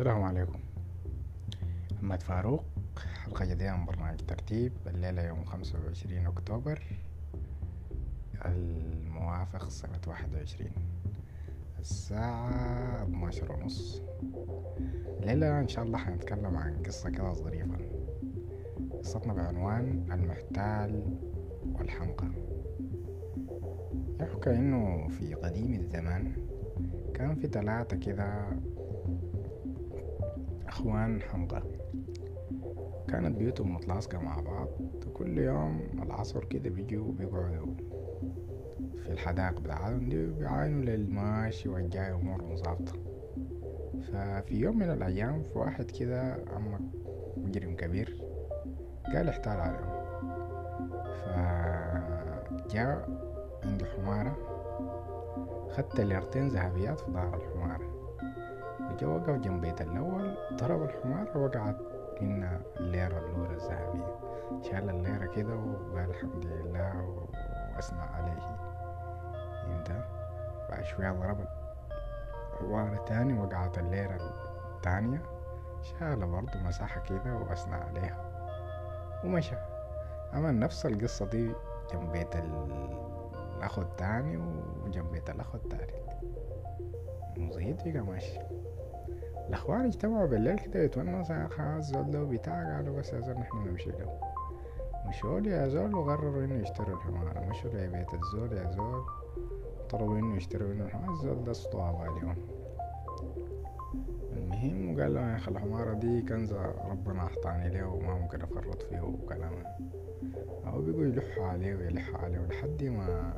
السلام عليكم. محمد فاروق حلقة جديدة من برنامج ترتيب الليلة يوم خمسة وعشرين أكتوبر الموافق سنة واحد وعشرين. الساعة اتناشر ونص. الليلة إن شاء الله حنتكلم عن قصة كده ظريفة. قصتنا بعنوان المحتال والحمقى يحكى إنه في قديم الزمان كان في ثلاثة كده أخوان حمقى. كانت بيوتهم متلاصقة مع بعض وكل يوم العصر كده بيجوا بيقعدوا في الحدائق بتاعتهم دي بيعاينوا للماشي والجاي أمورهم ظابطة ففي يوم من الأيام في واحد كده عمك مجرم كبير قال احتال عليهم. فجاء عنده حمارة خدت ليرتين ذهبيات في ظهر الحمارة. وجا وقف جنب بيت الأول ضرب الحمارة وقعت منها الليرة الأولى الذهبية. شال الليرة كده وقال الحمد لله وأثنى عليه. فهمت؟ بعد شوية ضرب الحمارة تاني وقعت الليرة التانية. شال برضه مساحة كده وأثنى عليها. ومشى. عمل نفس القصة دي جنب بيت الأخو التاني وجنب بيت الأخو التالت. وزيد بقى ماشي الأخوان اجتمعوا بالليل كده يتونسوا يا خلاص زول ده بتاع قالوا بس يا زول نحن نمشي له مشوا يا زول وقرروا إنه يشتروا الحمارة؟ مشوا لبيت الزول يا زول طلبوا إنه يشتروا إنه الحمارة؟ الزول ده اسطوابة اليوم المهم قال له يا أخي الحمارة دي كنز ربنا أعطاني له وما ممكن أفرط فيه وكلام. أو بيقوا يلحوا عليه ويلحوا عليه لحد ما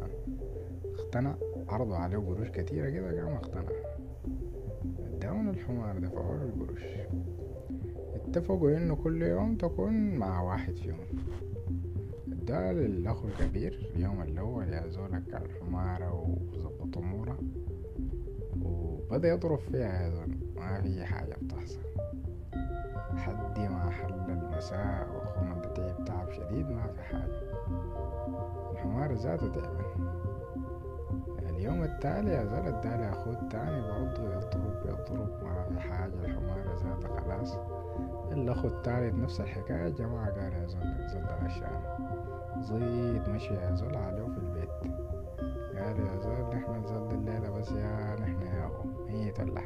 اقتنع. عرضوا عليه قروش كتيرة كده قام اقتنع. اداون الحمار دفعوا له القروش اتفقوا انه كل يوم تكون مع واحد فيهم. اداه للأخ الكبير اليوم الأول يا زولك على الحمارة وظبط أموره. وبدأ يضرب فيها زول ما في حاجة بتحصل. لحد ما حل المساء وأخونا ده تعب تعب شديد ما في حاجة. الحمار ذاته تعبان. اليوم التالي يا زول ادالي أخوه التاني برضه يضرب يضرب ما في حاجة الحمارة ذاتها خلاص. الأخو التالت نفس الحكاية جماعة قال يا زول زول غشان زيد مشي يا زول عليه في البيت. قال يا زول نحن نزل الليلة بس يا نحن يا أخو. ميت ولا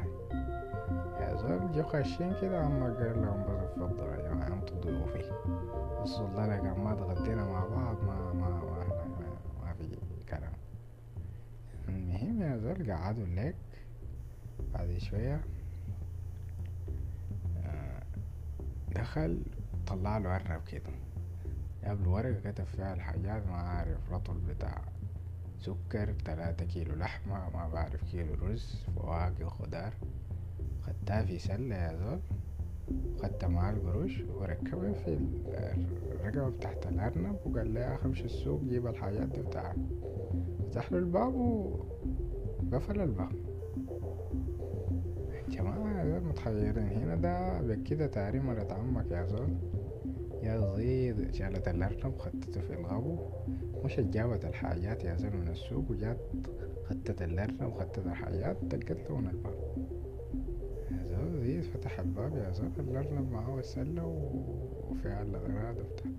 يا زول جو خاشين كده عما قال لهم بس اتفضلوا يا جماعة أنتوا ضيوفي. والله لك ما اتغدينا مع بعض ما ما ما, المهم يا زول قعدوا الليك بعد شوية دخل طلع له أرنب كده جاب ورقة كتب فيها الحاجات ما عارف رطل بتاع سكر تلاتة كيلو لحمة ما بعرف كيلو رز فواكه خضار. خدتها في سلة يا زول خدت معاه القروش وركبها في الرقبة تحت الأرنب وقال أخي امشي السوق جيب الحاجات وتعال فتح له الباب وقفل الباب. جماعة يا زول متخيرين هنا ده بكده تاري مرة عمك يا زول. يا زيد شالت الأرنب خدته في الغابو مش جابت الحاجات يا زول من السوق وجات خدت الأرنب وخدت الحاجات تلقت له من الباب. يا زول زيد فتح الباب يا زول الأرنب معاه السلة وفيها الأغراض وبتاع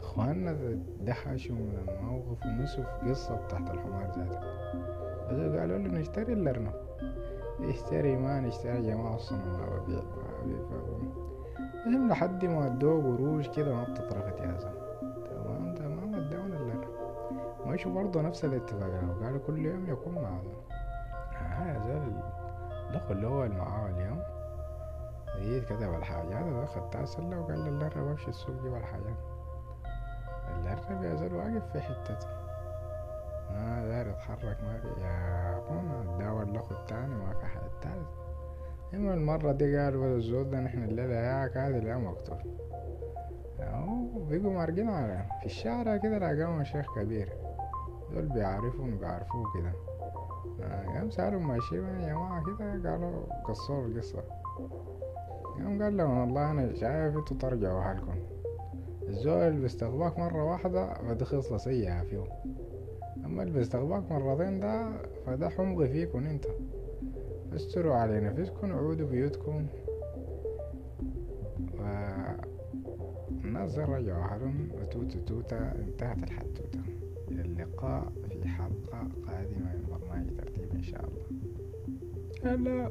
إخواننا دهشوا من الموقف ونسوا في قصة تحت الحمار ذاته قالوا له نشتري الأرنب اشتري ما نشتري يا جماعة أصلا ما ببيع ما ببيع لحد ما ادوه قروش كده ما بتطرقت يا زلمة. تمام تمام ادونا الأرنب مشوا برضه نفس الاتفاق قالوا كل يوم يكون معنا ها يا زول الأخ اللي هو معاه اليوم. زيد كتب الحاجات ده خدتها سلة وقال الأرنب امشي السوق جيب الحاجات. الأرنب يا واقف في حتته ما داير يتحرك ما في يا أخونا الدواء الأخو التاني ما في حاجة التالت إما المرة دي قالوا الزود ده نحن الليلة ياك هذا اليوم مقتول أو بيقوا مارقين على في الشارع كده لقاهم شيخ كبير. دول بيعرفون بيعرفوه كده. قام سألهم ماشيين يا جماعة كده قالوا قصوا القصة. قام قال لهم والله أنا شايف إنتوا ترجعوا حالكم الزول اللي بيستغباك مرة واحدة فدي خصلة سيئة فيه أما اللي بيستغباك مرتين ده فده حمق فيكن أنت. استروا على نفسكم وعودوا بيوتكم والناس رجعوا وتوتة توتة انتهت الحدوتة إلى اللقاء في حلقة قادمة من برنامج ترتيب إن شاء الله. هلا.